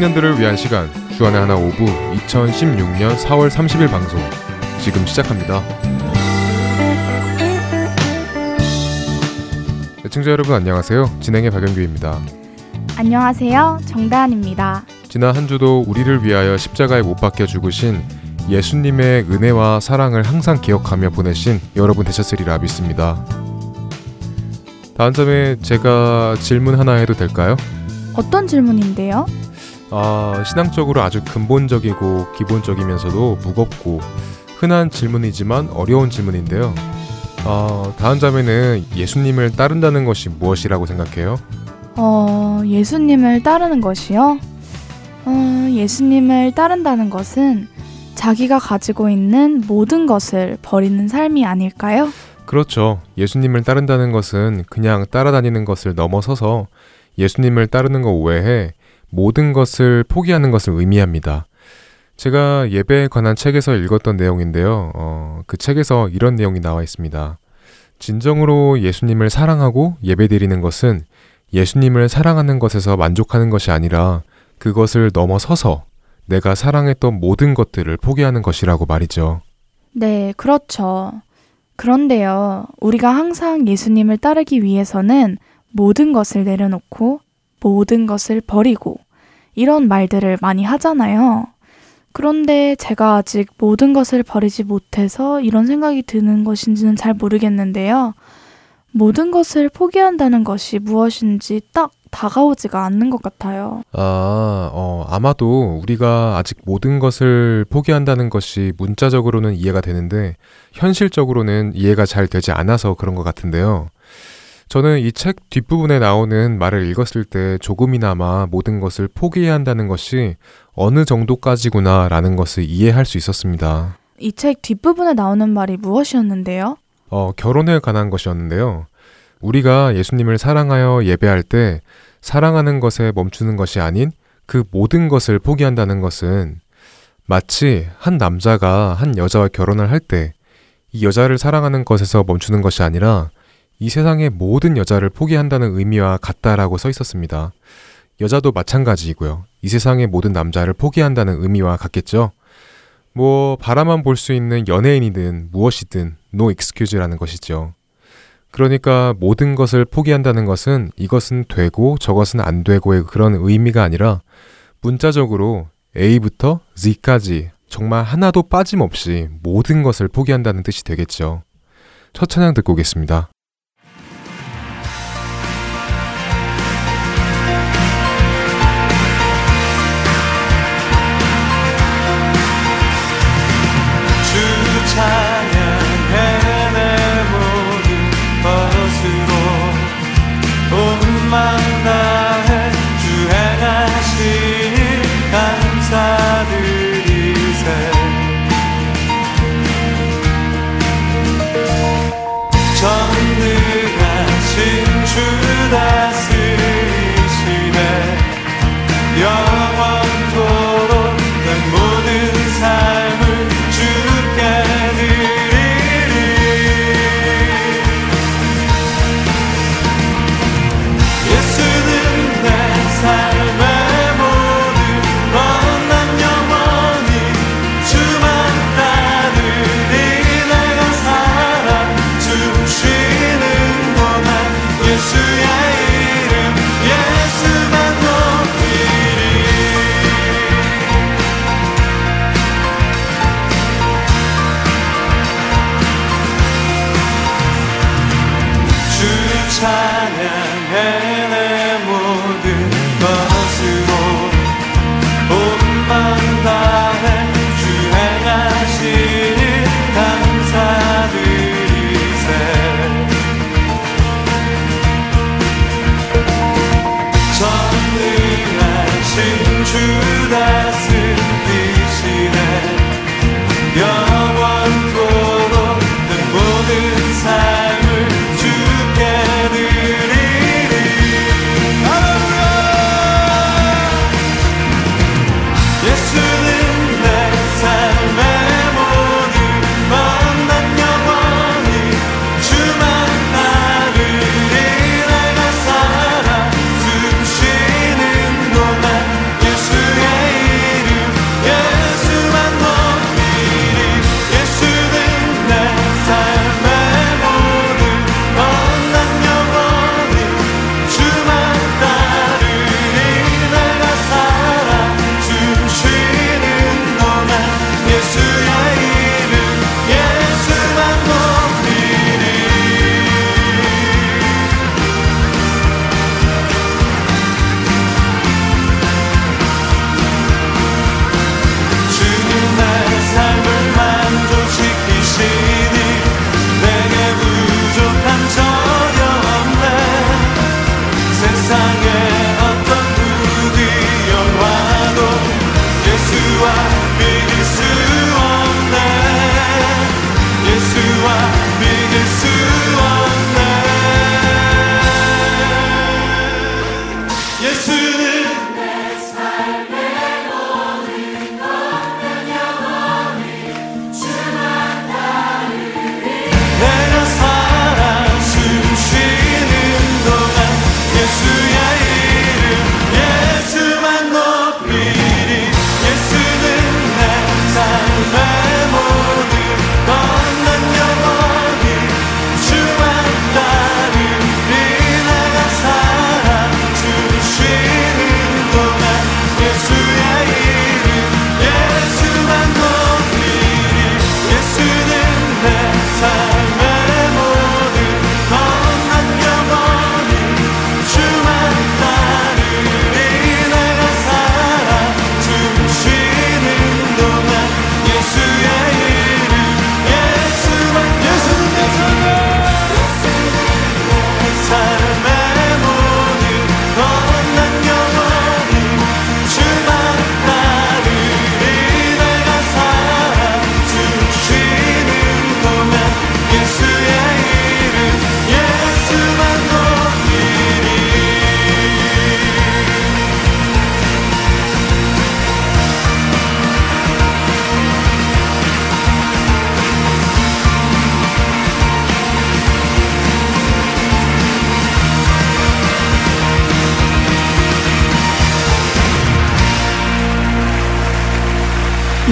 청년들을 위한 시간 주안의 하나 오부 2016년 4월 30일 방송 지금 시작합니다. 애청자 여러분 안녕하세요. 진행의 박영규입니다. 안녕하세요. 정다은입니다. 지난 한 주도 우리를 위하여 십자가에 못 박혀 죽으신 예수님의 은혜와 사랑을 항상 기억하며 보내신 여러분 되셨으리라 믿습니다. 다음 점에 제가 질문 하나 해도 될까요? 어떤 질문인데요? 아, 신앙적으로 아주 근본적이고 기본적이면서도 무겁고 흔한 질문이지만 어려운 질문인데요. 아, 다음 점에는 예수님을 따른다는 것이 무엇이라고 생각해요? 어, 예수님을 따르는 것이요? 어, 예수님을 따른다는 것은 자기가 가지고 있는 모든 것을 버리는 삶이 아닐까요? 그렇죠. 예수님을 따른다는 것은 그냥 따라다니는 것을 넘어서서 예수님을 따르는 것 외에 모든 것을 포기하는 것을 의미합니다. 제가 예배에 관한 책에서 읽었던 내용인데요. 어, 그 책에서 이런 내용이 나와 있습니다. 진정으로 예수님을 사랑하고 예배드리는 것은 예수님을 사랑하는 것에서 만족하는 것이 아니라 그것을 넘어서서 내가 사랑했던 모든 것들을 포기하는 것이라고 말이죠. 네, 그렇죠. 그런데요, 우리가 항상 예수님을 따르기 위해서는 모든 것을 내려놓고 모든 것을 버리고 이런 말들을 많이 하잖아요. 그런데 제가 아직 모든 것을 버리지 못해서 이런 생각이 드는 것인지는 잘 모르겠는데요. 모든 것을 포기한다는 것이 무엇인지 딱 다가오지가 않는 것 같아요. 아, 어, 아마도 우리가 아직 모든 것을 포기한다는 것이 문자적으로는 이해가 되는데 현실적으로는 이해가 잘 되지 않아서 그런 것 같은데요. 저는 이 책 뒷부분에 나오는 말을 읽었을 때 조금이나마 모든 것을 포기해야 한다는 것이 어느 정도까지구나 라는 것을 이해할 수 있었습니다. 이 책 뒷부분에 나오는 말이 무엇이었는데요? 어, 결혼에 관한 것이었는데요. 우리가 예수님을 사랑하여 예배할 때 사랑하는 것에 멈추는 것이 아닌 그 모든 것을 포기한다는 것은 마치 한 남자가 한 여자와 결혼을 할 때 이 여자를 사랑하는 것에서 멈추는 것이 아니라 이 세상의 모든 여자를 포기한다는 의미와 같다라고 써 있었습니다. 여자도 마찬가지이고요. 이 세상의 모든 남자를 포기한다는 의미와 같겠죠. 뭐 바라만 볼 수 있는 연예인이든 무엇이든 no excuse라는 것이죠. 그러니까 모든 것을 포기한다는 것은 이것은 되고 저것은 안 되고의 그런 의미가 아니라 문자적으로 A부터 Z까지 정말 하나도 빠짐없이 모든 것을 포기한다는 뜻이 되겠죠. 첫 찬양 듣고 오겠습니다. 주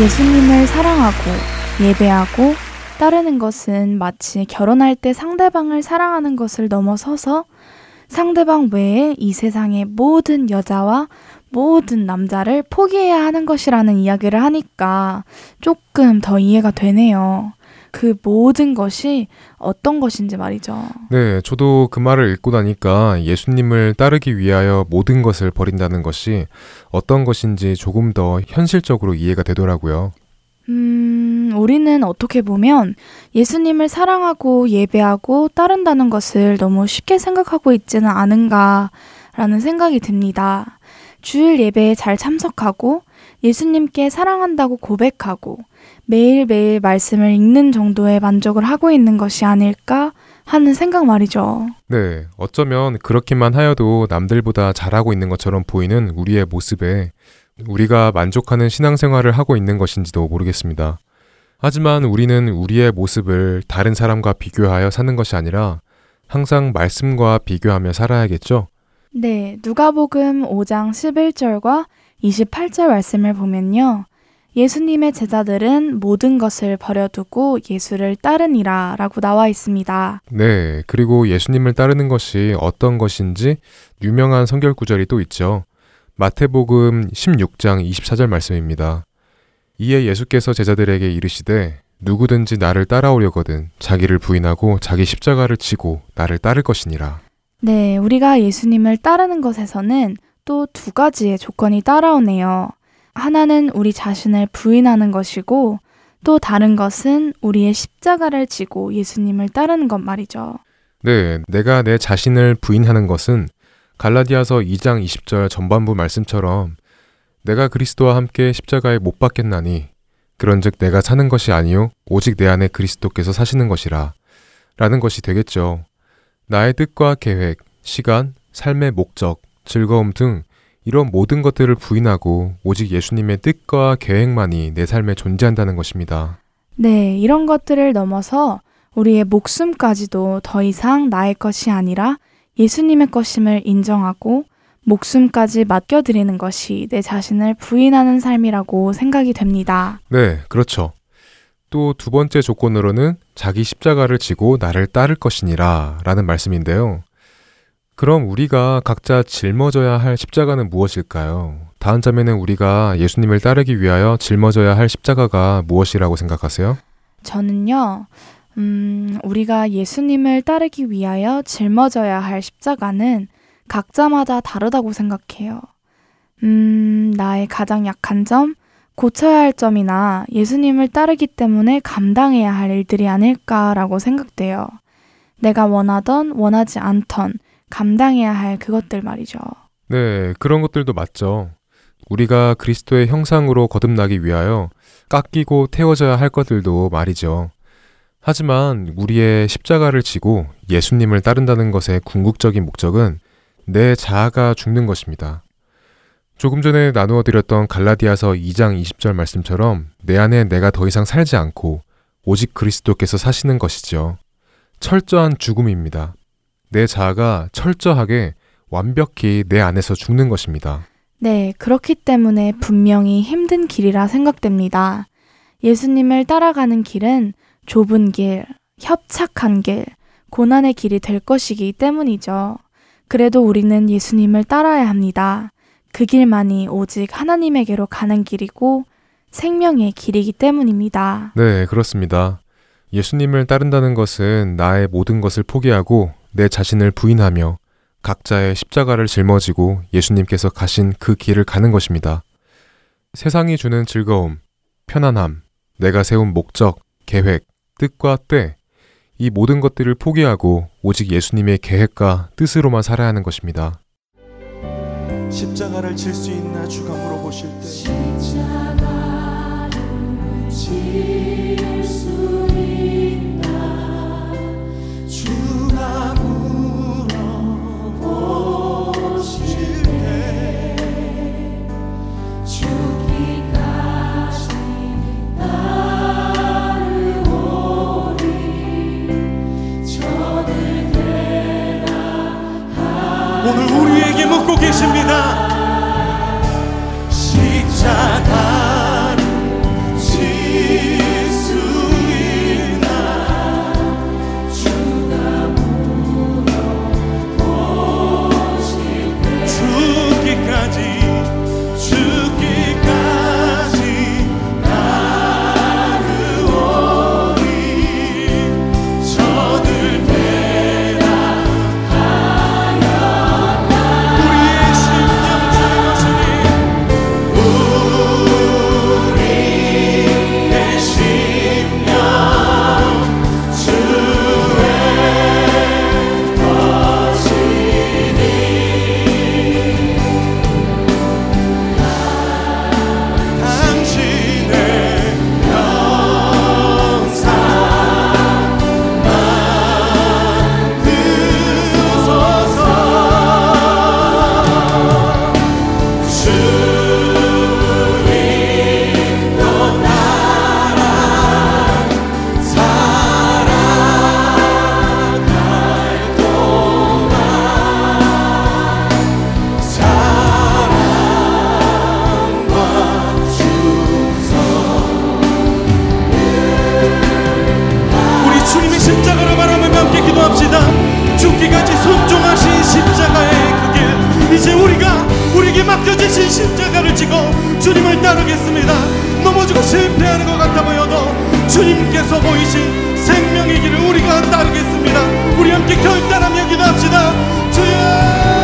예수님을 사랑하고 예배하고 따르는 것은 마치 결혼할 때 상대방을 사랑하는 것을 넘어서서 상대방 외에 이 세상의 모든 여자와 모든 남자를 포기해야 하는 것이라는 이야기를 하니까 조금 더 이해가 되네요. 그 모든 것이 어떤 것인지 말이죠. 네, 저도 그 말을 읽고 나니까 예수님을 따르기 위하여 모든 것을 버린다는 것이 어떤 것인지 조금 더 현실적으로 이해가 되더라고요. 음, 우리는 어떻게 보면 예수님을 사랑하고 예배하고 따른다는 것을 너무 쉽게 생각하고 있지는 않은가라는 생각이 듭니다. 주일 예배에 잘 참석하고 예수님께 사랑한다고 고백하고 매일매일 말씀을 읽는 정도의 만족을 하고 있는 것이 아닐까 하는 생각 말이죠. 네, 어쩌면 그렇게만 하여도 남들보다 잘하고 있는 것처럼 보이는 우리의 모습에 우리가 만족하는 신앙생활을 하고 있는 것인지도 모르겠습니다. 하지만 우리는 우리의 모습을 다른 사람과 비교하여 사는 것이 아니라 항상 말씀과 비교하며 살아야겠죠? 네, 누가복음 5장 11절과 28절 말씀을 보면요. 예수님의 제자들은 모든 것을 버려두고 예수를 따르니라 라고 나와 있습니다. 네, 그리고 예수님을 따르는 것이 어떤 것인지 유명한 성결 구절이 또 있죠. 마태복음 16장 24절 말씀입니다. 이에 예수께서 제자들에게 이르시되 누구든지 나를 따라오려거든 자기를 부인하고 자기 십자가를 지고 나를 따를 것이니라. 네, 우리가 예수님을 따르는 것에서는 또 두 가지의 조건이 따라오네요. 하나는 우리 자신을 부인하는 것이고 또 다른 것은 우리의 십자가를 지고 예수님을 따르는 것 말이죠. 네, 내가 내 자신을 부인하는 것은 갈라디아서 2장 20절 전반부 말씀처럼 내가 그리스도와 함께 십자가에 못 박겠나니 그런즉 내가 사는 것이 아니요 오직 내 안에 그리스도께서 사시는 것이라 라는 것이 되겠죠. 나의 뜻과 계획, 시간, 삶의 목적, 즐거움 등 이런 모든 것들을 부인하고 오직 예수님의 뜻과 계획만이 내 삶에 존재한다는 것입니다. 네, 이런 것들을 넘어서 우리의 목숨까지도 더 이상 나의 것이 아니라 예수님의 것임을 인정하고 목숨까지 맡겨드리는 것이 내 자신을 부인하는 삶이라고 생각이 됩니다. 네, 그렇죠. 또 두 번째 조건으로는 자기 십자가를 지고 나를 따를 것이니라 라는 말씀인데요. 그럼 우리가 각자 짊어져야 할 십자가는 무엇일까요? 다음 점에는 우리가 예수님을 따르기 위하여 짊어져야 할 십자가가 무엇이라고 생각하세요? 저는요, 음, 우리가 예수님을 따르기 위하여 짊어져야 할 십자가는 각자마다 다르다고 생각해요. 음, 나의 가장 약한 점, 고쳐야 할 점이나 예수님을 따르기 때문에 감당해야 할 일들이 아닐까라고 생각돼요. 내가 원하던 원하지 않던 감당해야 할 그것들 말이죠. 네, 그런 것들도 맞죠. 우리가 그리스도의 형상으로 거듭나기 위하여 깎이고 태워져야 할 것들도 말이죠. 하지만 우리의 십자가를 지고 예수님을 따른다는 것의 궁극적인 목적은 내 자아가 죽는 것입니다. 조금 전에 나누어 드렸던 갈라디아서 2장 20절 말씀처럼 내 안에 내가 더 이상 살지 않고 오직 그리스도께서 사시는 것이죠. 철저한 죽음입니다. 내 자아가 철저하게 완벽히 내 안에서 죽는 것입니다. 네, 그렇기 때문에 분명히 힘든 길이라 생각됩니다. 예수님을 따라가는 길은 좁은 길, 협착한 길, 고난의 길이 될 것이기 때문이죠. 그래도 우리는 예수님을 따라야 합니다. 그 길만이 오직 하나님에게로 가는 길이고 생명의 길이기 때문입니다. 네, 그렇습니다. 예수님을 따른다는 것은 나의 모든 것을 포기하고 내 자신을 부인하며 각자의 십자가를 짊어지고 예수님께서 가신 그 길을 가는 것입니다. 세상이 주는 즐거움, 편안함, 내가 세운 목적, 계획, 뜻과 때, 이 모든 것들을 포기하고 오직 예수님의 계획과 뜻으로만 살아야 하는 것입니다. 십자가를 질 수 있나 주가 물어보실 때 기도합시다. 죽기까지 순종하신 십자가의 그 길. 이제 우리가 우리에게 맡겨주신 십자가를 지고 주님을 따르겠습니다. 넘어지고 실패하는 것 같아 보여도 주님께서 보이신 생명의 길을 우리가 따르겠습니다. 우리 함께 결단하며 기도합시다. 주여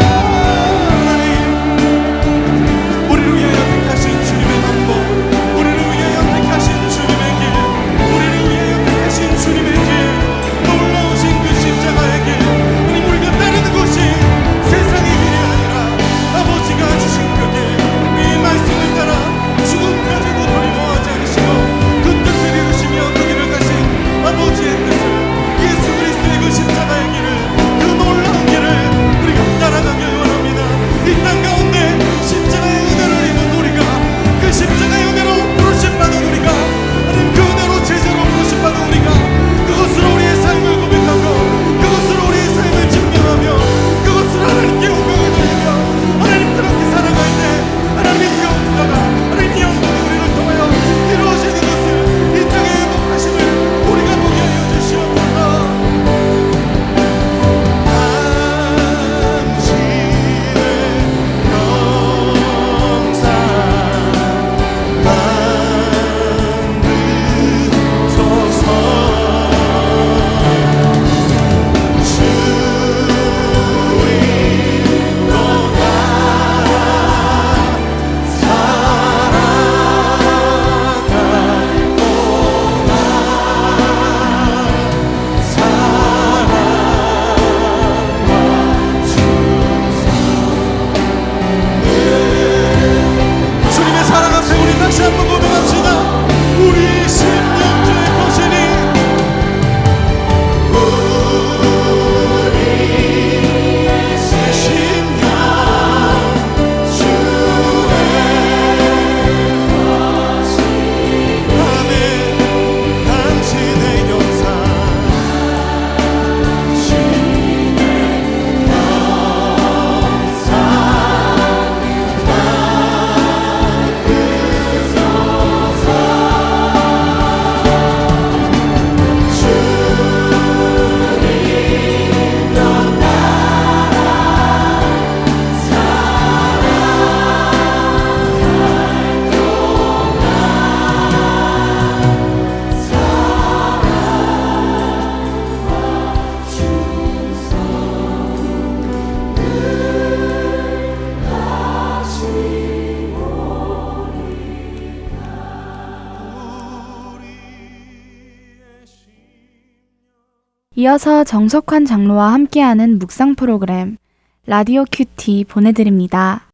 이어서 정석환 장로와 함께하는 묵상 프로그램 라디오 큐티 보내드립니다.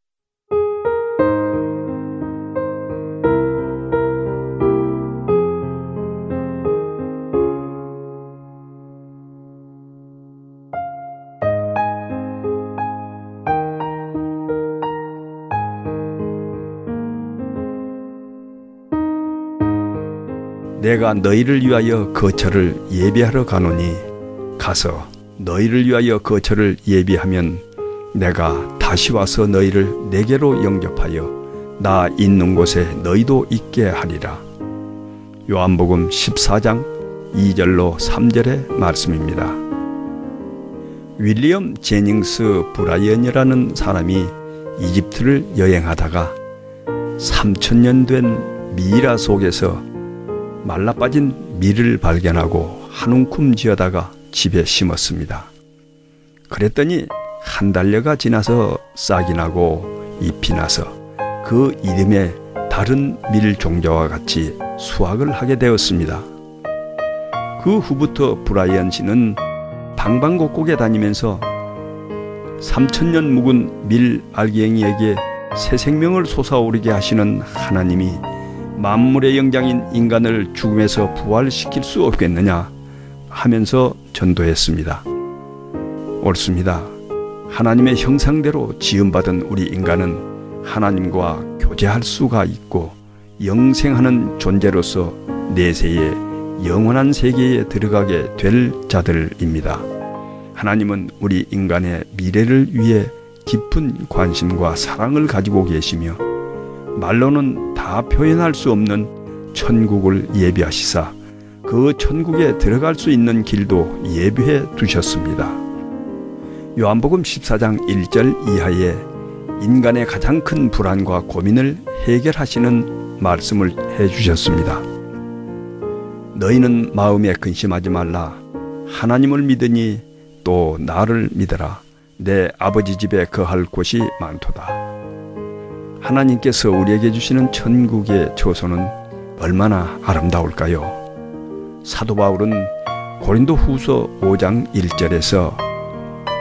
내가 너희를 위하여 거처를 예비하러 가노니 가서 너희를 위하여 거처를 예비하면 내가 다시 와서 너희를 내게로 영접하여 나 있는 곳에 너희도 있게 하리라. 요한복음 14장 2절로 3절의 말씀입니다. 윌리엄 제닝스 브라이언이라는 사람이 이집트를 여행하다가 3천년 된 미이라 속에서 말라 빠진 밀을 발견하고 한 움큼 지어다가 집에 심었습니다. 그랬더니 한 달여가 지나서 싹이 나고 잎이 나서 그 이름에 다른 밀 종자와 같이 수확을 하게 되었습니다. 그 후부터 브라이언 씨는 방방곡곡에 다니면서 3천년 묵은 밀 알갱이에게 새 생명을 솟아오르게 하시는 하나님이 만물의 영장인 인간을 죽음에서 부활시킬 수 없겠느냐 하면서 전도했습니다. 옳습니다. 하나님의 형상대로 지음받은 우리 인간은 하나님과 교제할 수가 있고 영생하는 존재로서 내세의 영원한 세계에 들어가게 될 자들입니다. 하나님은 우리 인간의 미래를 위해 깊은 관심과 사랑을 가지고 계시며 말로는 다 표현할 수 없는 천국을 예비하시사 그 천국에 들어갈 수 있는 길도 예비해 두셨습니다. 요한복음 14장 1절 이하에 인간의 가장 큰 불안과 고민을 해결하시는 말씀을 해 주셨습니다. 너희는 마음에 근심하지 말라. 하나님을 믿으니 또 나를 믿어라. 내 아버지 집에 거할 곳이 많도다. 하나님께서 우리에게 주시는 천국의 처소는 얼마나 아름다울까요? 사도 바울은 고린도 후서 5장 1절에서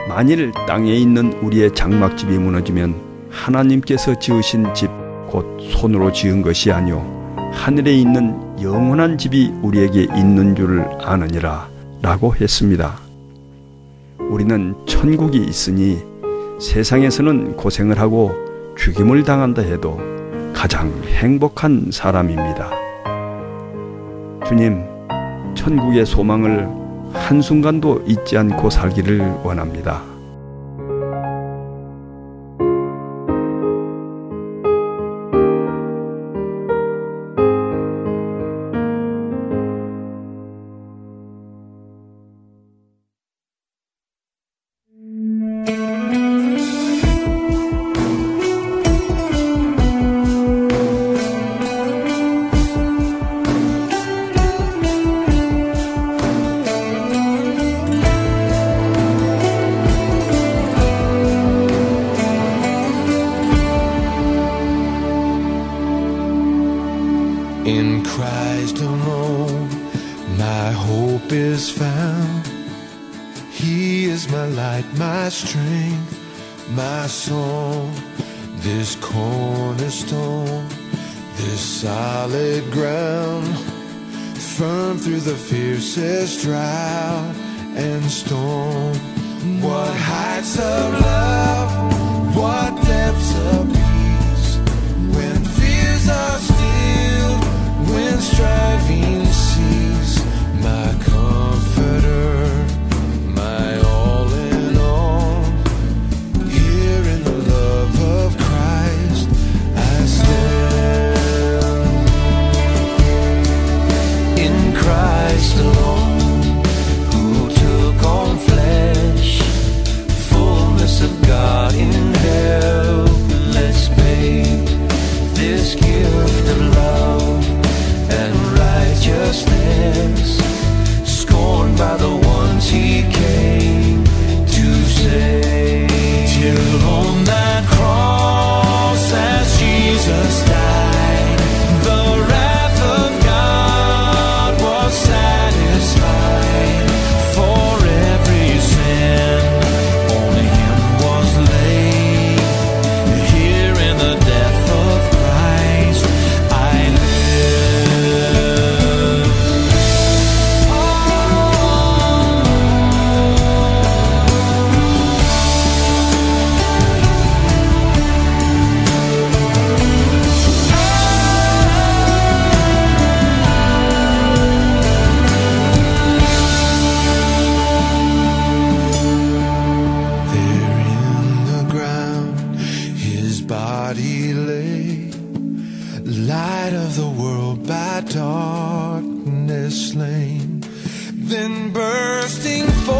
만일 땅에 있는 우리의 장막집이 무너지면 하나님께서 지으신 집 곧 손으로 지은 것이 아니요 하늘에 있는 영원한 집이 우리에게 있는 줄 아느니라 라고 했습니다. 우리는 천국이 있으니 세상에서는 고생을 하고 죽임을 당한다 해도 가장 행복한 사람입니다. 주님, 천국의 소망을 한순간도 잊지 않고 살기를 원합니다. Solid ground, firm through the fiercest drought and storm. What heights of love, what depths of peace, when fears are stilled, when striving cease, my comforter, cada light of the world by darkness slain, then bursting forth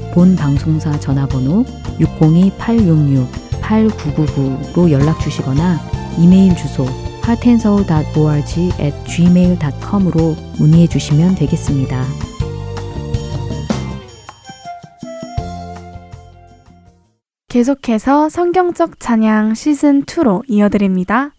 본 방송사 전화번호 602-866-8999로 연락 주시거나 이메일 주소 heartandsoul.org at gmail.com으로 문의해 주시면 되겠습니다. 계속해서 성경적 찬양 시즌 2로 이어드립니다.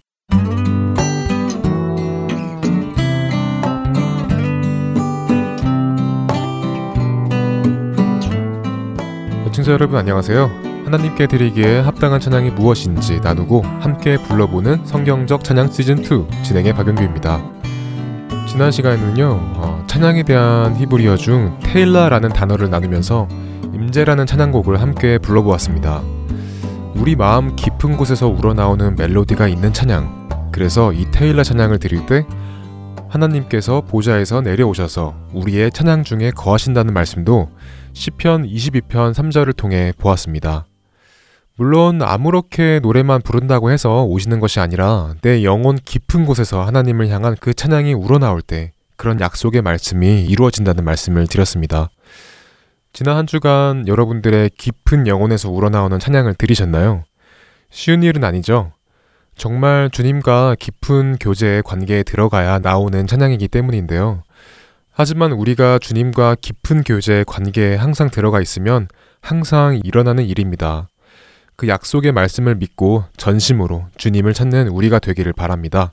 애청자 여러분 안녕하세요. 하나님께 드리기에 합당한 찬양이 무엇인지 나누고 함께 불러보는 성경적 찬양 시즌 2 진행의 박영규입니다. 지난 시간에는요 어, 찬양에 대한 히브리어 중 테일라라는 단어를 나누면서 임재라는 찬양곡을 함께 불러보았습니다. 우리 마음 깊은 곳에서 우러나오는 멜로디가 있는 찬양. 그래서 이 테일라 찬양을 드릴 때 하나님께서 보좌에서 내려오셔서 우리의 찬양 중에 거하신다는 말씀도 시편 22편 3절을 통해 보았습니다. 물론 아무렇게 노래만 부른다고 해서 오시는 것이 아니라 내 영혼 깊은 곳에서 하나님을 향한 그 찬양이 우러나올 때 그런 약속의 말씀이 이루어진다는 말씀을 드렸습니다. 지난 한 주간 여러분들의 깊은 영혼에서 우러나오는 찬양을 들으셨나요? 쉬운 일은 아니죠. 정말 주님과 깊은 교제의 관계에 들어가야 나오는 찬양이기 때문인데요. 하지만 우리가 주님과 깊은 교제의 관계에 항상 들어가 있으면 항상 일어나는 일입니다. 그 약속의 말씀을 믿고 전심으로 주님을 찾는 우리가 되기를 바랍니다.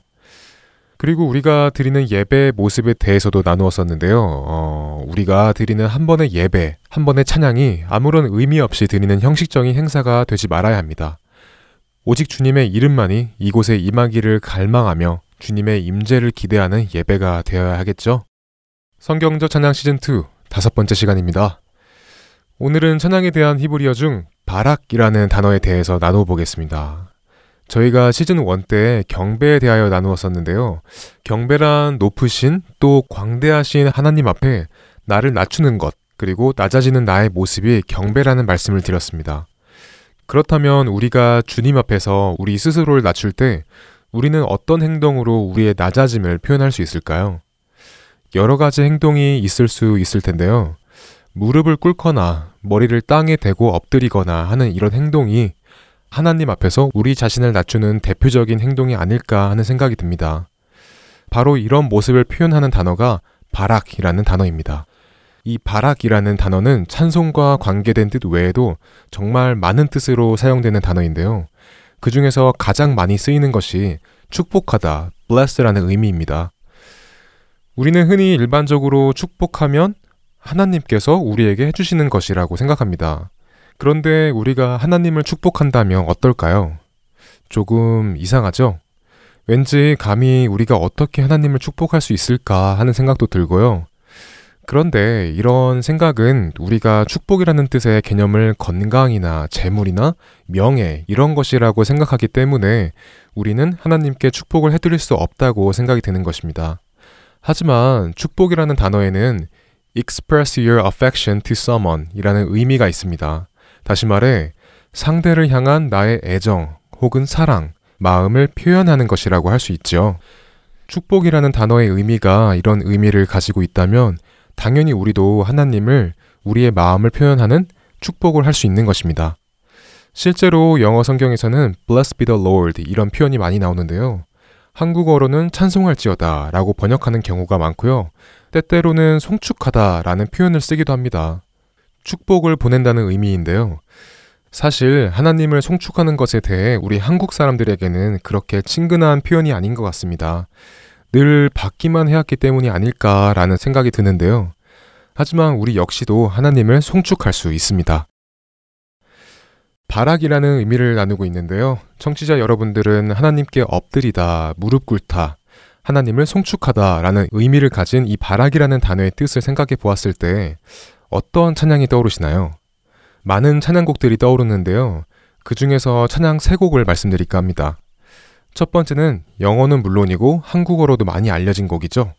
그리고 우리가 드리는 예배의 모습에 대해서도 나누었었는데요. 어, 우리가 드리는 한 번의 예배, 한 번의 찬양이 아무런 의미 없이 드리는 형식적인 행사가 되지 말아야 합니다. 오직 주님의 이름만이 이곳에 임하기를 갈망하며 주님의 임재를 기대하는 예배가 되어야 하겠죠. 성경적 찬양 시즌 2 다섯 번째 시간입니다. 오늘은 찬양에 대한 히브리어 중 바락이라는 단어에 대해서 나눠보겠습니다. 저희가 시즌 1 때 경배에 대하여 나누었었는데요. 경배란 높으신 또 광대하신 하나님 앞에 나를 낮추는 것, 그리고 낮아지는 나의 모습이 경배라는 말씀을 드렸습니다. 그렇다면 우리가 주님 앞에서 우리 스스로를 낮출 때 우리는 어떤 행동으로 우리의 낮아짐을 표현할 수 있을까요? 여러 가지 행동이 있을 수 있을 텐데요. 무릎을 꿇거나 머리를 땅에 대고 엎드리거나 하는 이런 행동이 하나님 앞에서 우리 자신을 낮추는 대표적인 행동이 아닐까 하는 생각이 듭니다. 바로 이런 모습을 표현하는 단어가 바락이라는 단어입니다. 이 바락이라는 단어는 찬송과 관계된 뜻 외에도 정말 많은 뜻으로 사용되는 단어인데요. 그 중에서 가장 많이 쓰이는 것이 축복하다, bless라는 의미입니다. 우리는 흔히 일반적으로 축복하면 하나님께서 우리에게 해주시는 것이라고 생각합니다. 그런데 우리가 하나님을 축복한다면 어떨까요? 조금 이상하죠? 왠지 감히 우리가 어떻게 하나님을 축복할 수 있을까 하는 생각도 들고요. 그런데 이런 생각은 우리가 축복이라는 뜻의 개념을 건강이나 재물이나 명예 이런 것이라고 생각하기 때문에 우리는 하나님께 축복을 해드릴 수 없다고 생각이 드는 것입니다. 하지만 축복이라는 단어에는 express your affection to someone 이라는 의미가 있습니다. 다시 말해, 상대를 향한 나의 애정 혹은 사랑, 마음을 표현하는 것이라고 할 수 있죠. 축복이라는 단어의 의미가 이런 의미를 가지고 있다면 당연히 우리도 하나님을 우리의 마음을 표현하는 축복을 할 수 있는 것입니다. 실제로 영어 성경에서는 blessed be the Lord 이런 표현이 많이 나오는데요. 한국어로는 찬송할지어다 라고 번역하는 경우가 많고요. 때때로는 송축하다 라는 표현을 쓰기도 합니다. 축복을 보낸다는 의미인데요. 사실 하나님을 송축하는 것에 대해 우리 한국 사람들에게는 그렇게 친근한 표현이 아닌 것 같습니다. 늘 받기만 해왔기 때문이 아닐까라는 생각이 드는데요. 하지만 우리 역시도 하나님을 송축할 수 있습니다. 바락이라는 의미를 나누고 있는데요. 청취자 여러분들은 하나님께 엎드리다, 무릎 꿇다, 하나님을 송축하다 라는 의미를 가진 이 바락이라는 단어의 뜻을 생각해 보았을 때 어떤 찬양이 떠오르시나요? 많은 찬양곡들이 떠오르는데요. 그 중에서 찬양 세 곡을 말씀드릴까 합니다. 첫 번째는 영어는 물론이고 한국어로도 많이 알려진 곡이죠.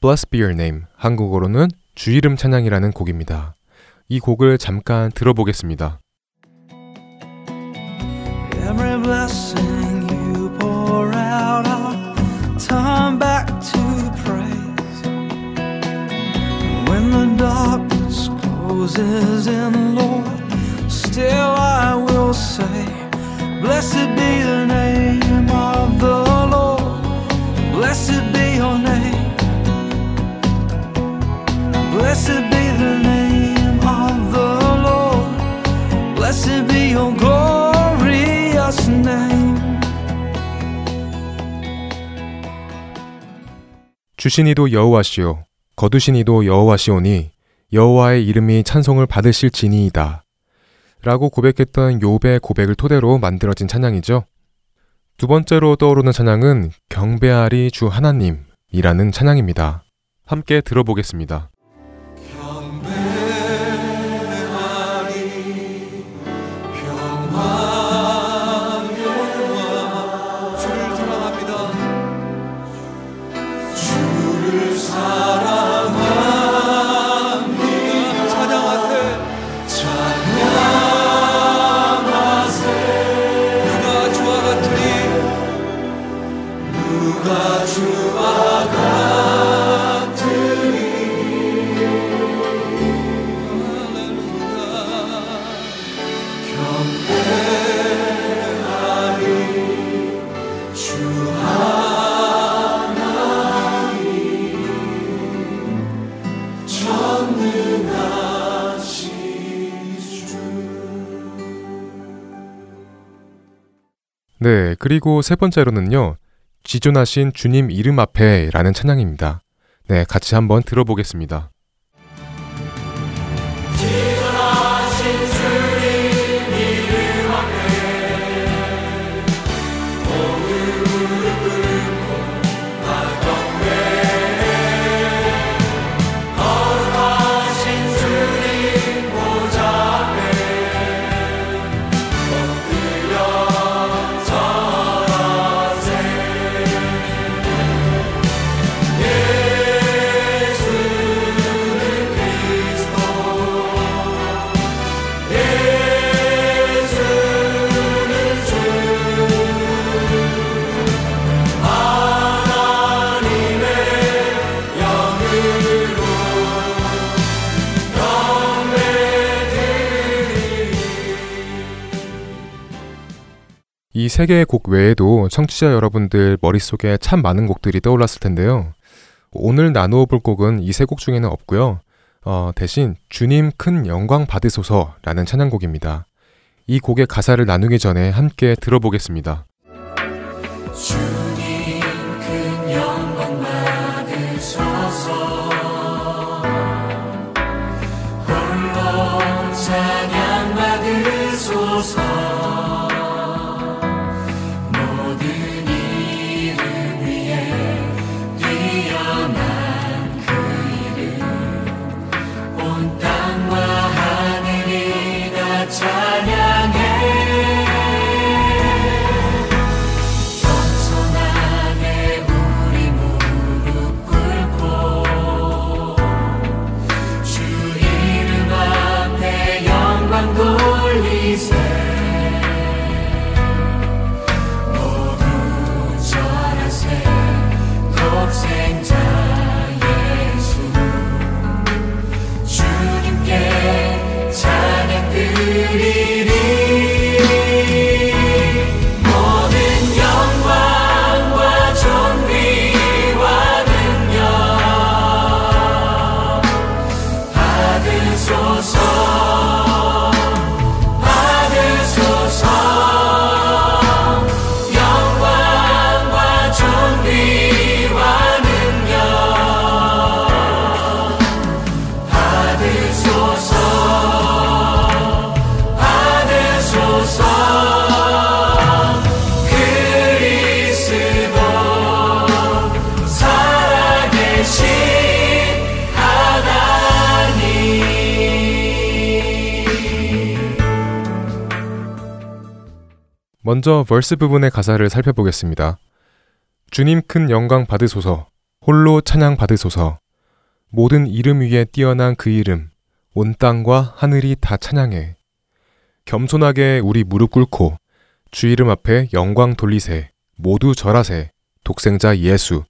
Bless be your name. 한국어로는 주 이름 찬양이라는 곡입니다. 이 곡을 잠깐 들어보겠습니다. Every blessing you pour out, I'll turn back to praise. When the darkness closes in, Lord, still I will say, Blessed be the name 주신 이도 여호와시오 거두신 이도 여호와시오니 여호와의 이름이 찬송을 받으실지니이다. 라고 고백했던 욥의 고백을 토대로 만들어진 찬양이죠. 두 번째로 떠오르는 찬양은 경배하리 주 하나님이라는 찬양입니다. 함께 들어보겠습니다. 그리고 세 번째로는요. 지존하신 주님 이름 앞에 라는 찬양입니다. 네, 같이 한번 들어보겠습니다. 이 세 개의 곡 외에도 청취자 여러분들 머릿속에 참 많은 곡들이 떠올랐을 텐데요. 오늘 나누어 볼 곡은 이 세 곡 중에는 없고요. 어, 대신 주님 큰 영광 받으소서라는 찬양곡입니다. 이 곡의 가사를 나누기 전에 함께 들어보겠습니다. 주 먼저 verse 부분의 가사를 살펴보겠습니다. 주님 큰 영광 받으소서, 홀로 찬양 받으소서, 모든 이름 위에 뛰어난 그 이름, 온 땅과 하늘이 다 찬양해. 겸손하게 우리 무릎 꿇고 주 이름 앞에 영광 돌리세, 모두 절하세, 독생자 예수,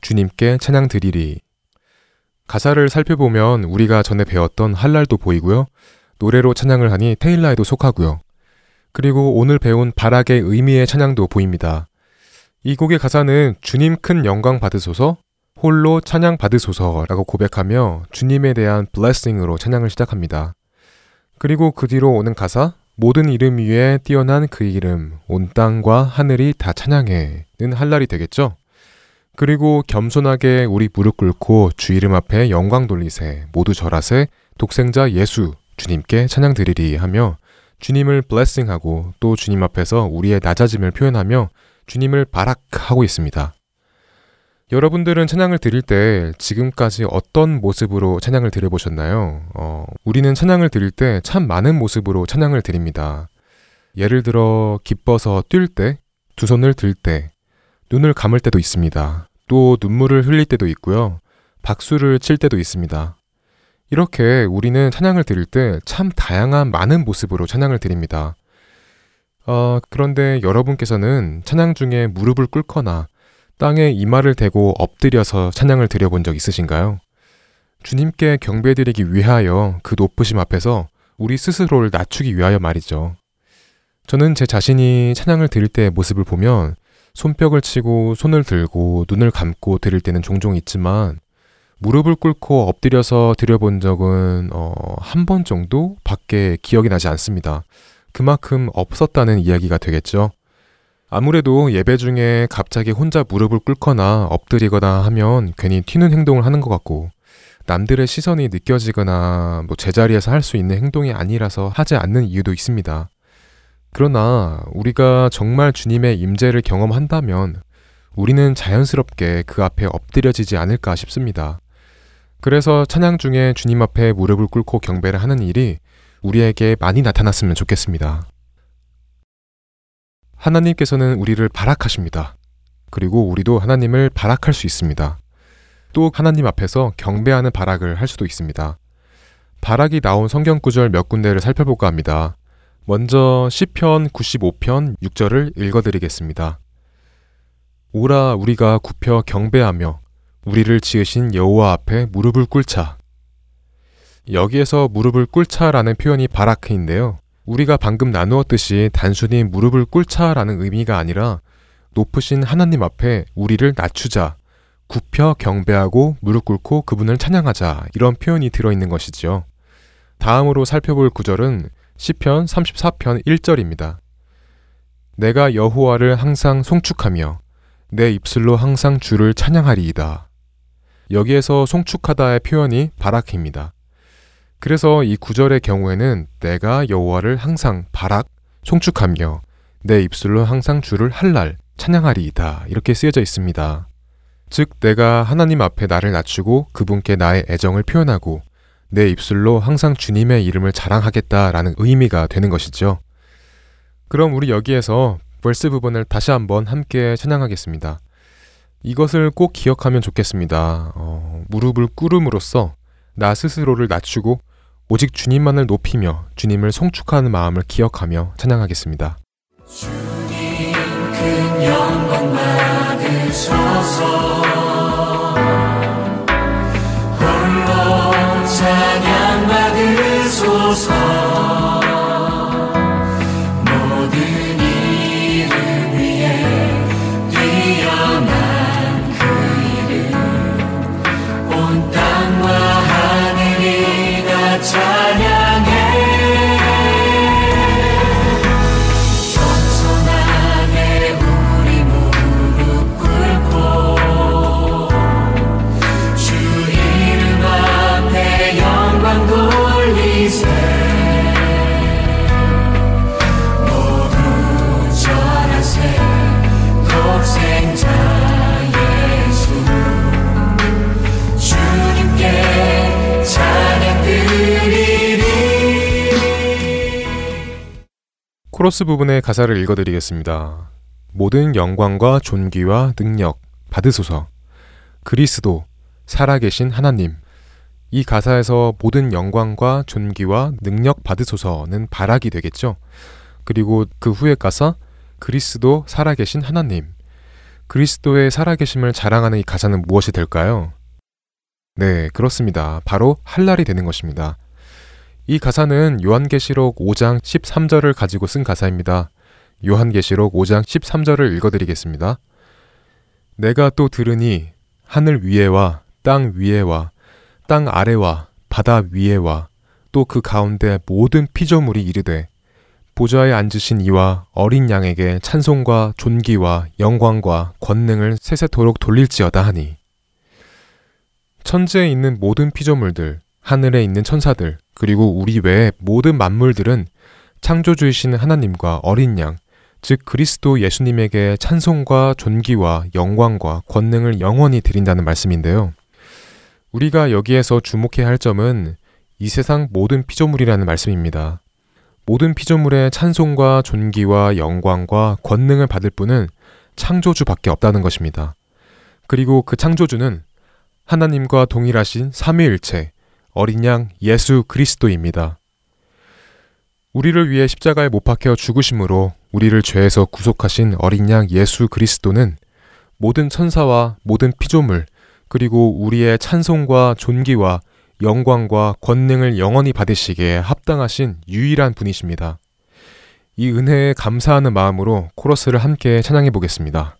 주님께 찬양 드리리. 가사를 살펴보면 우리가 전에 배웠던 할랄도 보이고요. 노래로 찬양을 하니 테일라에도 속하고요. 그리고 오늘 배운 바락의 의미의 찬양도 보입니다. 이 곡의 가사는 주님 큰 영광 받으소서, 홀로 찬양 받으소서라고 고백하며 주님에 대한 블레싱으로 찬양을 시작합니다. 그리고 그 뒤로 오는 가사, 모든 이름 위에 뛰어난 그 이름, 온 땅과 하늘이 다 찬양해는 할랄이 되겠죠? 그리고 겸손하게 우리 무릎 꿇고 주 이름 앞에 영광 돌리세, 모두 절하세, 독생자 예수, 주님께 찬양 드리리 하며 주님을 블레싱하고 또 주님 앞에서 우리의 낮아짐을 표현하며 주님을 바락하고 있습니다. 여러분들은 찬양을 드릴 때 지금까지 어떤 모습으로 찬양을 드려보셨나요? 어, 우리는 찬양을 드릴 때 참 많은 모습으로 찬양을 드립니다. 예를 들어 기뻐서 뛸 때, 두 손을 들 때, 눈을 감을 때도 있습니다. 또 눈물을 흘릴 때도 있고요. 박수를 칠 때도 있습니다. 이렇게 우리는 찬양을 드릴 때 참 다양한 많은 모습으로 찬양을 드립니다. 어, 그런데 여러분께서는 찬양 중에 무릎을 꿇거나 땅에 이마를 대고 엎드려서 찬양을 드려본 적 있으신가요? 주님께 경배드리기 위하여 그 높으심 앞에서 우리 스스로를 낮추기 위하여 말이죠. 저는 제 자신이 찬양을 드릴 때의 모습을 보면 손뼉을 치고 손을 들고 눈을 감고 드릴 때는 종종 있지만 무릎을 꿇고 엎드려서 드려본 적은 어, 한 번 정도 밖에 기억이 나지 않습니다. 그만큼 없었다는 이야기가 되겠죠. 아무래도 예배 중에 갑자기 혼자 무릎을 꿇거나 엎드리거나 하면 괜히 튀는 행동을 하는 것 같고 남들의 시선이 느껴지거나 뭐 제자리에서 할 수 있는 행동이 아니라서 하지 않는 이유도 있습니다. 그러나 우리가 정말 주님의 임재를 경험한다면 우리는 자연스럽게 그 앞에 엎드려지지 않을까 싶습니다. 그래서 찬양 중에 주님 앞에 무릎을 꿇고 경배를 하는 일이 우리에게 많이 나타났으면 좋겠습니다. 하나님께서는 우리를 바락하십니다. 그리고 우리도 하나님을 바락할 수 있습니다. 또 하나님 앞에서 경배하는 바락을 할 수도 있습니다. 바락이 나온 성경 구절 몇 군데를 살펴볼까 합니다. 먼저 시편 95편 6절을 읽어 드리겠습니다. 오라 우리가 굽혀 경배하며 우리를 지으신 여호와 앞에 무릎을 꿇자. 여기에서 무릎을 꿇자라는 표현이 바라크인데요. 우리가 방금 나누었듯이 단순히 무릎을 꿇자라는 의미가 아니라 높으신 하나님 앞에 우리를 낮추자, 굽혀 경배하고 무릎 꿇고 그분을 찬양하자 이런 표현이 들어있는 것이지요. 다음으로 살펴볼 구절은 시편 34편 1절입니다. 내가 여호와를 항상 송축하며 내 입술로 항상 주를 찬양하리이다. 여기에서 송축하다의 표현이 바라크입니다. 그래서 이 구절의 경우에는 내가 여호와를 항상 바락 송축하며 내 입술로 항상 주를 할랄 찬양하리이다 이렇게 쓰여져 있습니다. 즉 내가 하나님 앞에 나를 낮추고 그분께 나의 애정을 표현하고 내 입술로 항상 주님의 이름을 자랑하겠다라는 의미가 되는 것이죠. 그럼 우리 여기에서 벌스 부분을 다시 한번 함께 찬양하겠습니다. 이것을 꼭 기억하면 좋겠습니다. 어, 무릎을 꿇음으로써 나 스스로를 낮추고 오직 주님만을 높이며 주님을 송축하는 마음을 기억하며 찬양하겠습니다. 주님 큰 영광 받으소서 홀로 찬양 받으소서 코러스 부분의 가사를 읽어드리겠습니다. 모든 영광과 존귀와 능력 받으소서. 그리스도, 살아계신 하나님. 이 가사에서 모든 영광과 존귀와 능력 받으소서는 바락이 되겠죠. 그리고 그 후에 가사, 그리스도, 살아계신 하나님. 그리스도의 살아계심을 자랑하는 이 가사는 무엇이 될까요? 네, 그렇습니다. 바로 할랄이 되는 것입니다. 이 가사는 요한계시록 5장 13절을 가지고 쓴 가사입니다. 요한계시록 5장 13절을 읽어드리겠습니다. 내가 또 들으니 하늘 위에와 땅 위에와 땅 아래와 바다 위에와 또 그 가운데 모든 피조물이 이르되 보좌에 앉으신 이와 어린 양에게 찬송과 존귀와 영광과 권능을 세세토록 돌릴지어다 하니 천지에 있는 모든 피조물들 하늘에 있는 천사들 그리고 우리 외의 모든 만물들은 창조주이신 하나님과 어린 양, 즉 그리스도 예수님에게 찬송과 존귀와 영광과 권능을 영원히 드린다는 말씀인데요. 우리가 여기에서 주목해야 할 점은 이 세상 모든 피조물이라는 말씀입니다. 모든 피조물의 찬송과 존귀와 영광과 권능을 받을 분은 창조주밖에 없다는 것입니다. 그리고 그 창조주는 하나님과 동일하신 삼위일체, 어린 양 예수 그리스도입니다. 우리를 위해 십자가에 못 박혀 죽으심으로 우리를 죄에서 구속하신 어린 양 예수 그리스도는 모든 천사와 모든 피조물 그리고 우리의 찬송과 존귀와 영광과 권능을 영원히 받으시기에 합당하신 유일한 분이십니다. 이 은혜에 감사하는 마음으로 코러스를 함께 찬양해 보겠습니다.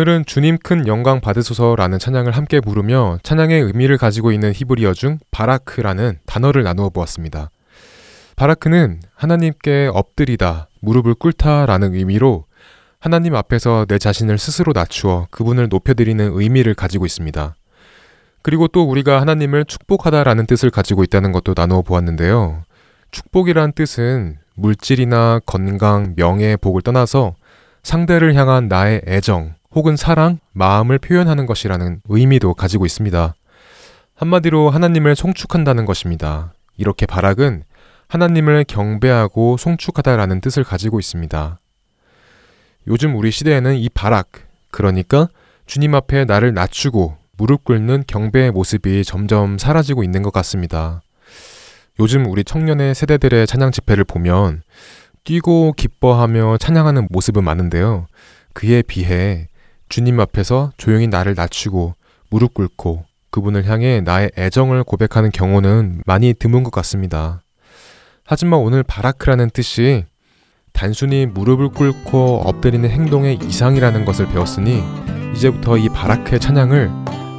오늘은 주님 큰 영광 받으소서라는 찬양을 함께 부르며 찬양의 의미를 가지고 있는 히브리어 중 바라크라는 단어를 나누어 보았습니다. 바라크는 하나님께 엎드리다, 무릎을 꿇다라는 의미로 하나님 앞에서 내 자신을 스스로 낮추어 그분을 높여드리는 의미를 가지고 있습니다. 그리고 또 우리가 하나님을 축복하다라는 뜻을 가지고 있다는 것도 나누어 보았는데요. 축복이란 뜻은 물질이나 건강, 명예, 복을 떠나서 상대를 향한 나의 애정, 혹은 사랑, 마음을 표현하는 것이라는 의미도 가지고 있습니다. 한마디로 하나님을 송축한다는 것입니다. 이렇게 바락은 하나님을 경배하고 송축하다라는 뜻을 가지고 있습니다. 요즘 우리 시대에는 이 바락, 그러니까 주님 앞에 나를 낮추고 무릎 꿇는 경배의 모습이 점점 사라지고 있는 것 같습니다. 요즘 우리 청년의 세대들의 찬양 집회를 보면 뛰고 기뻐하며 찬양하는 모습은 많은데요. 그에 비해 주님 앞에서 조용히 나를 낮추고 무릎 꿇고 그분을 향해 나의 애정을 고백하는 경우는 많이 드문 것 같습니다. 하지만 오늘 바라크라는 뜻이 단순히 무릎을 꿇고 엎드리는 행동의 이상이라는 것을 배웠으니 이제부터 이 바라크의 찬양을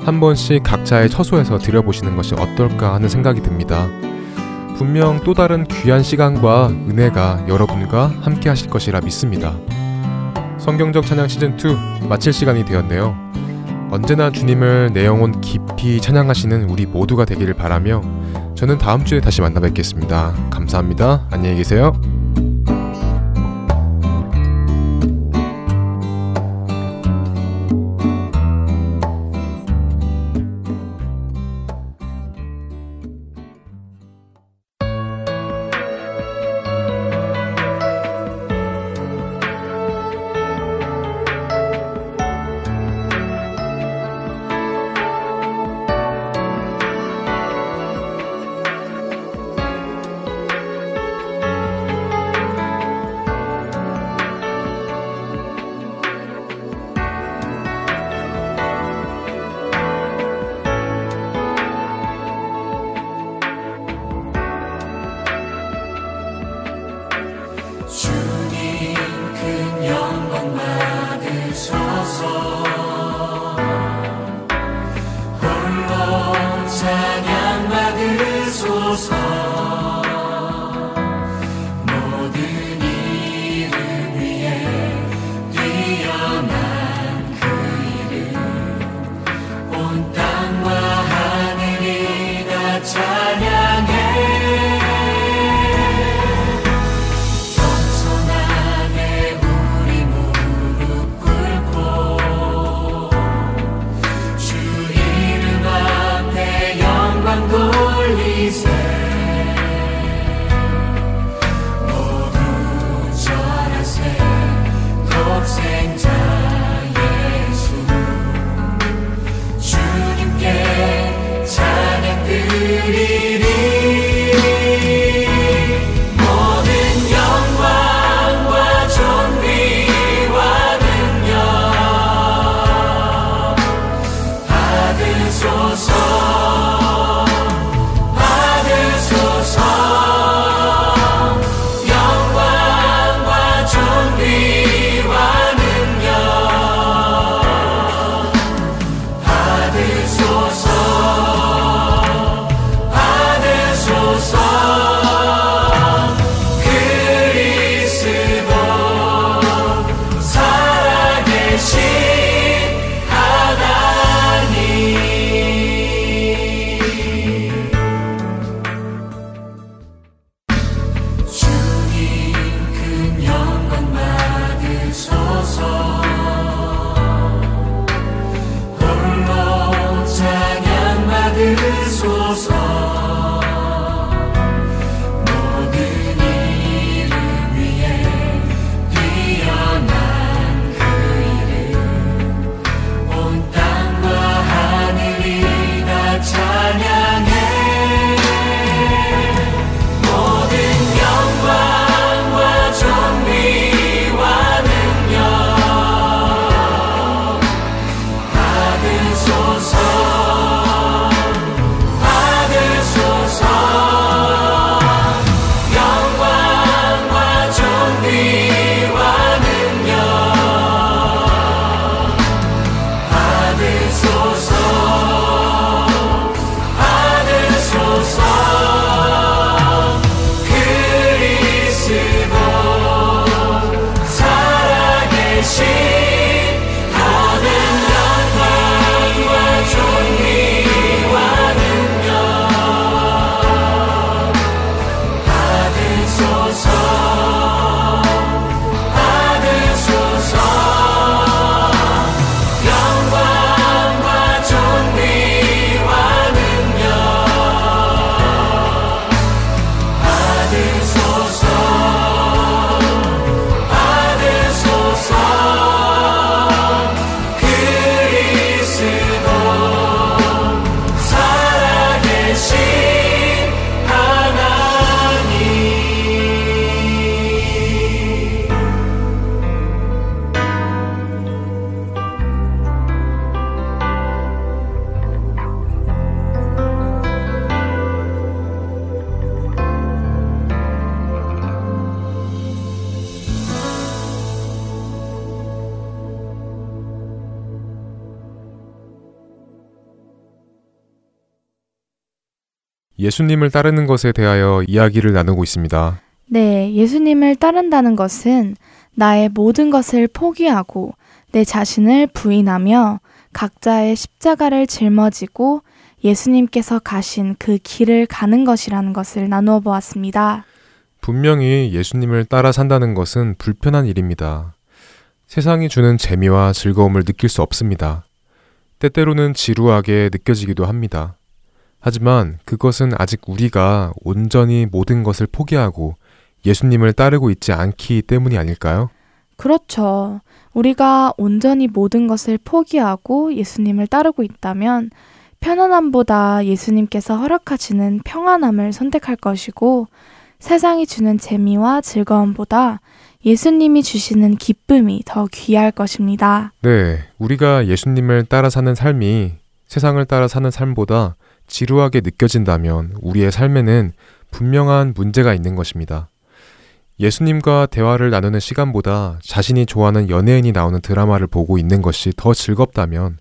한 번씩 각자의 처소에서 들여보시는 것이 어떨까 하는 생각이 듭니다. 분명 또 다른 귀한 시간과 은혜가 여러분과 함께 하실 것이라 믿습니다. 성경적 찬양 시즌2 마칠 시간이 되었네요. 언제나 주님을 내 영혼 깊이 찬양하시는 우리 모두가 되기를 바라며 저는 다음 주에 다시 만나 뵙겠습니다. 감사합니다. 안녕히 계세요. 예수님을 따르는 것에 대하여 이야기를 나누고 있습니다. 네, 예수님을 따른다는 것은 나의 모든 것을 포기하고 내 자신을 부인하며 각자의 십자가를 짊어지고 예수님께서 가신 그 길을 가는 것이라는 것을 나누어 보았습니다. 분명히 예수님을 따라 산다는 것은 불편한 일입니다. 세상이 주는 재미와 즐거움을 느낄 수 없습니다. 때때로는 지루하게 느껴지기도 합니다. 하지만 그것은 아직 우리가 온전히 모든 것을 포기하고 예수님을 따르고 있지 않기 때문이 아닐까요? 그렇죠. 우리가 온전히 모든 것을 포기하고 예수님을 따르고 있다면 편안함보다 예수님께서 허락하시는 평안함을 선택할 것이고 세상이 주는 재미와 즐거움보다 예수님이 주시는 기쁨이 더 귀할 것입니다. 네, 우리가 예수님을 따라 사는 삶이 세상을 따라 사는 삶보다 지루하게 느껴진다면 우리의 삶에는 분명한 문제가 있는 것입니다. 예수님과 대화를 나누는 시간보다 자신이 좋아하는 연예인이 나오는 드라마를 보고 있는 것이 더 즐겁다면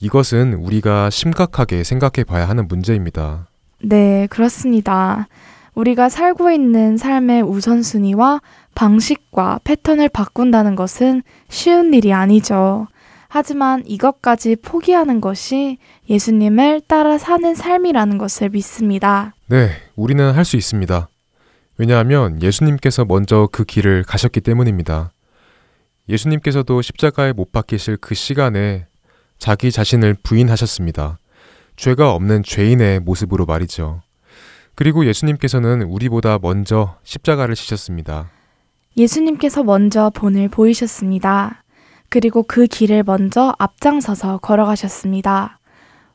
이것은 우리가 심각하게 생각해 봐야 하는 문제입니다. 네, 그렇습니다. 우리가 살고 있는 삶의 우선순위와 방식과 패턴을 바꾼다는 것은 쉬운 일이 아니죠. 하지만 이것까지 포기하는 것이 예수님을 따라 사는 삶이라는 것을 믿습니다. 네, 우리는 할 수 있습니다. 왜냐하면 예수님께서 먼저 그 길을 가셨기 때문입니다. 예수님께서도 십자가에 못 박히실 그 시간에 자기 자신을 부인하셨습니다. 죄가 없는 죄인의 모습으로 말이죠. 그리고 예수님께서는 우리보다 먼저 십자가를 지셨습니다. 예수님께서 먼저 본을 보이셨습니다. 그리고 그 길을 먼저 앞장서서 걸어가셨습니다.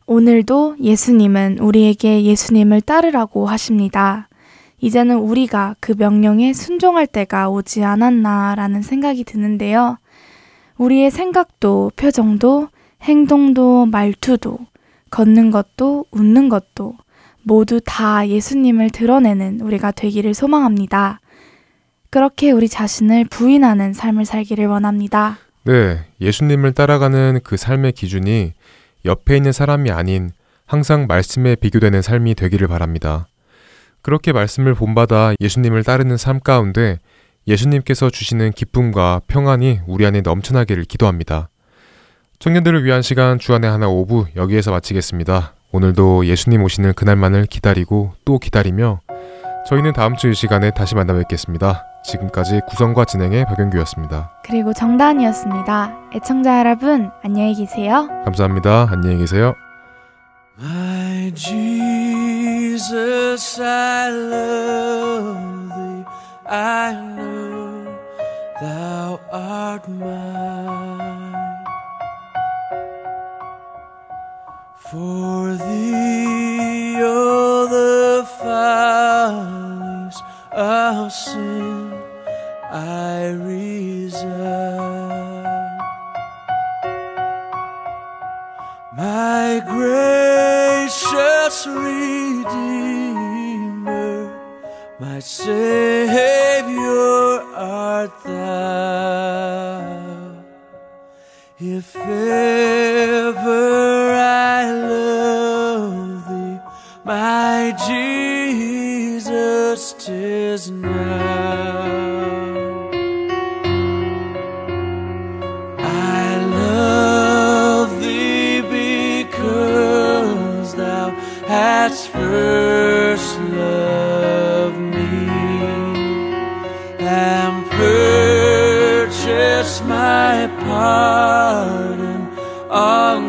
오늘도 예수님은 우리에게 예수님을 따르라고 하십니다. 이제는 우리가 그 명령에 순종할 때가 오지 않았나라는 생각이 드는데요. 우리의 생각도 표정도 행동도 말투도 걷는 것도 웃는 것도 모두 다 예수님을 드러내는 우리가 되기를 소망합니다. 그렇게 우리 자신을 부인하는 삶을 살기를 원합니다. 네, 예수님을 따라가는 그 삶의 기준이 옆에 있는 사람이 아닌 항상 말씀에 비교되는 삶이 되기를 바랍니다. 그렇게 말씀을 본받아 예수님을 따르는 삶 가운데 예수님께서 주시는 기쁨과 평안이 우리 안에 넘쳐나기를 기도합니다. 청년들을 위한 시간 주안의 하나 오부 여기에서 마치겠습니다. 오늘도 예수님 오시는 그날만을 기다리고 또 기다리며 저희는 다음 주 이 시간에 다시 만나 뵙겠습니다. 지금까지 구성과 진행의 박영규였습니다. 그리고 정다은이었습니다. 애청자 여러분, 안녕히 계세요. 감사합니다. 안녕히 계세요. My Jesus, I love thee. I know thou art mine. For thee all the follies of sin I resign. My gracious Redeemer, my Savior art thou. If ever I love thee, my Jesus, tis now. Hast first loved me and purchased my pardon on